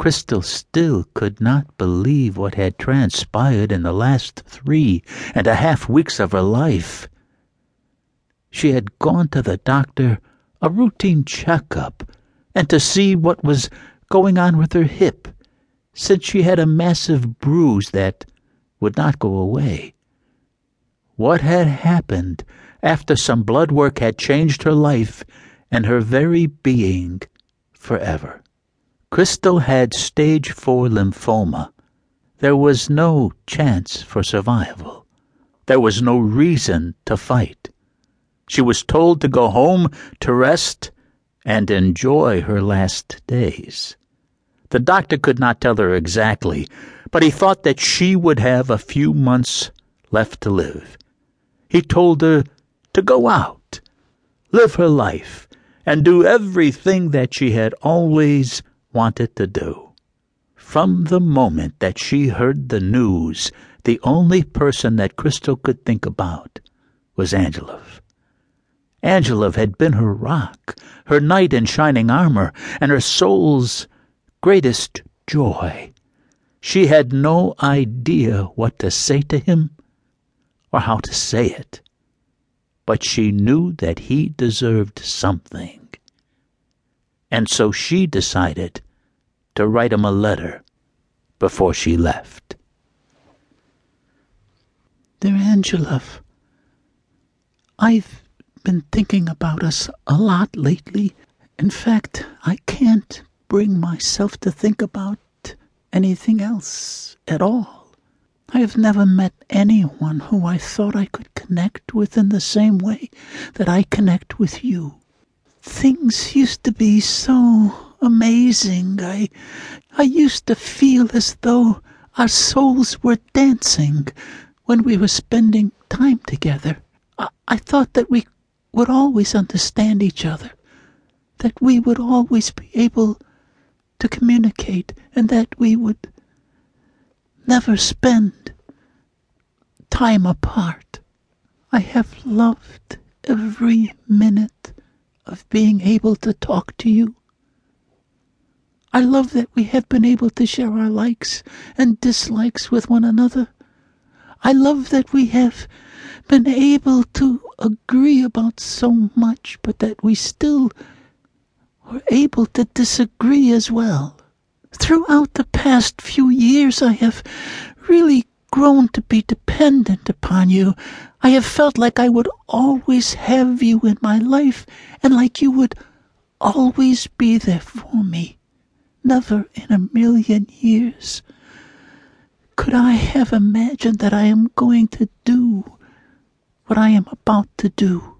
Crystal still could not believe what had transpired in the last three and a half weeks of her life. She had gone to the doctor, a routine checkup, and to see what was going on with her hip, since she had a massive bruise that would not go away. What had happened after some blood work had changed her life and her very being forever? Crystal had stage 4 lymphoma. There was no chance for survival. There was no reason to fight. She was told to go home to rest and enjoy her last days. The doctor could not tell her exactly, but he thought that she would have a few months left to live. He told her to go out, live her life, and do everything that she had always wanted to do. From the moment that she heard the news, the only person that Crystal could think about was Angelov. Angelov had been her rock, her knight in shining armor, and her soul's greatest joy. She had no idea what to say to him or how to say it, but she knew that he deserved something. And so she decided to write him a letter before she left. Dear Angelov, I've been thinking about us a lot lately. In fact, I can't bring myself to think about anything else at all. I have never met anyone who I thought I could connect with in the same way that I connect with you. Things used to be so amazing. I I used to feel as though our souls were dancing when we were spending time together. I, I thought that we would always understand each other, that we would always be able to communicate and that we would never spend time apart. I have loved every minute of being able to talk to you. I love that we have been able to share our likes and dislikes with one another. I love that we have been able to agree about so much, but that we still were able to disagree as well. Throughout the past few years, I have really grown to be dependent upon you. I have felt like I would always have you in my life, and like you would always be there for me. Never in a million years could I have imagined that I am going to do what I am about to do.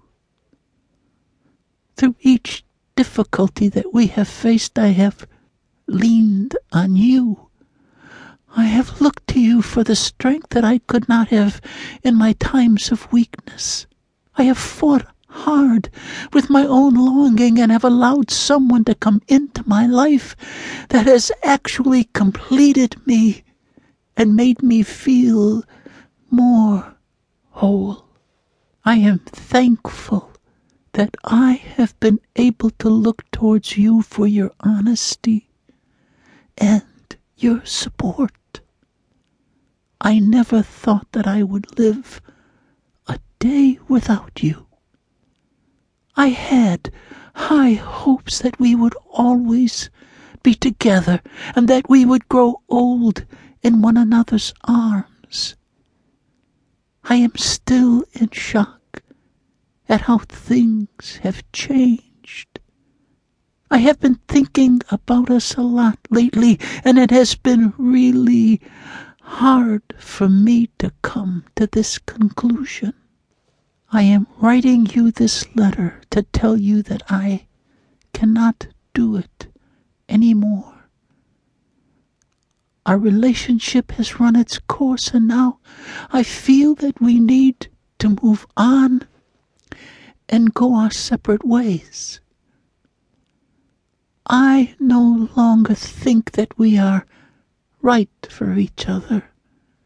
Through each difficulty that we have faced, I have leaned on you. I have looked to you for the strength that I could not have in my times of weakness. I have fought hard with my own longing and have allowed someone to come into my life that has actually completed me and made me feel more whole. I am thankful that I have been able to look towards you for your honesty and your support. I never thought that I would live a day without you. I had high hopes that we would always be together and that we would grow old in one another's arms. I am still in shock at how things have changed. I have been thinking about us a lot lately, and it has been really hard for me to come to this conclusion. I am writing you this letter to tell you that I cannot do it any more. Our relationship has run its course, and now I feel that we need to move on and go our separate ways. I no longer think that we are right for each other.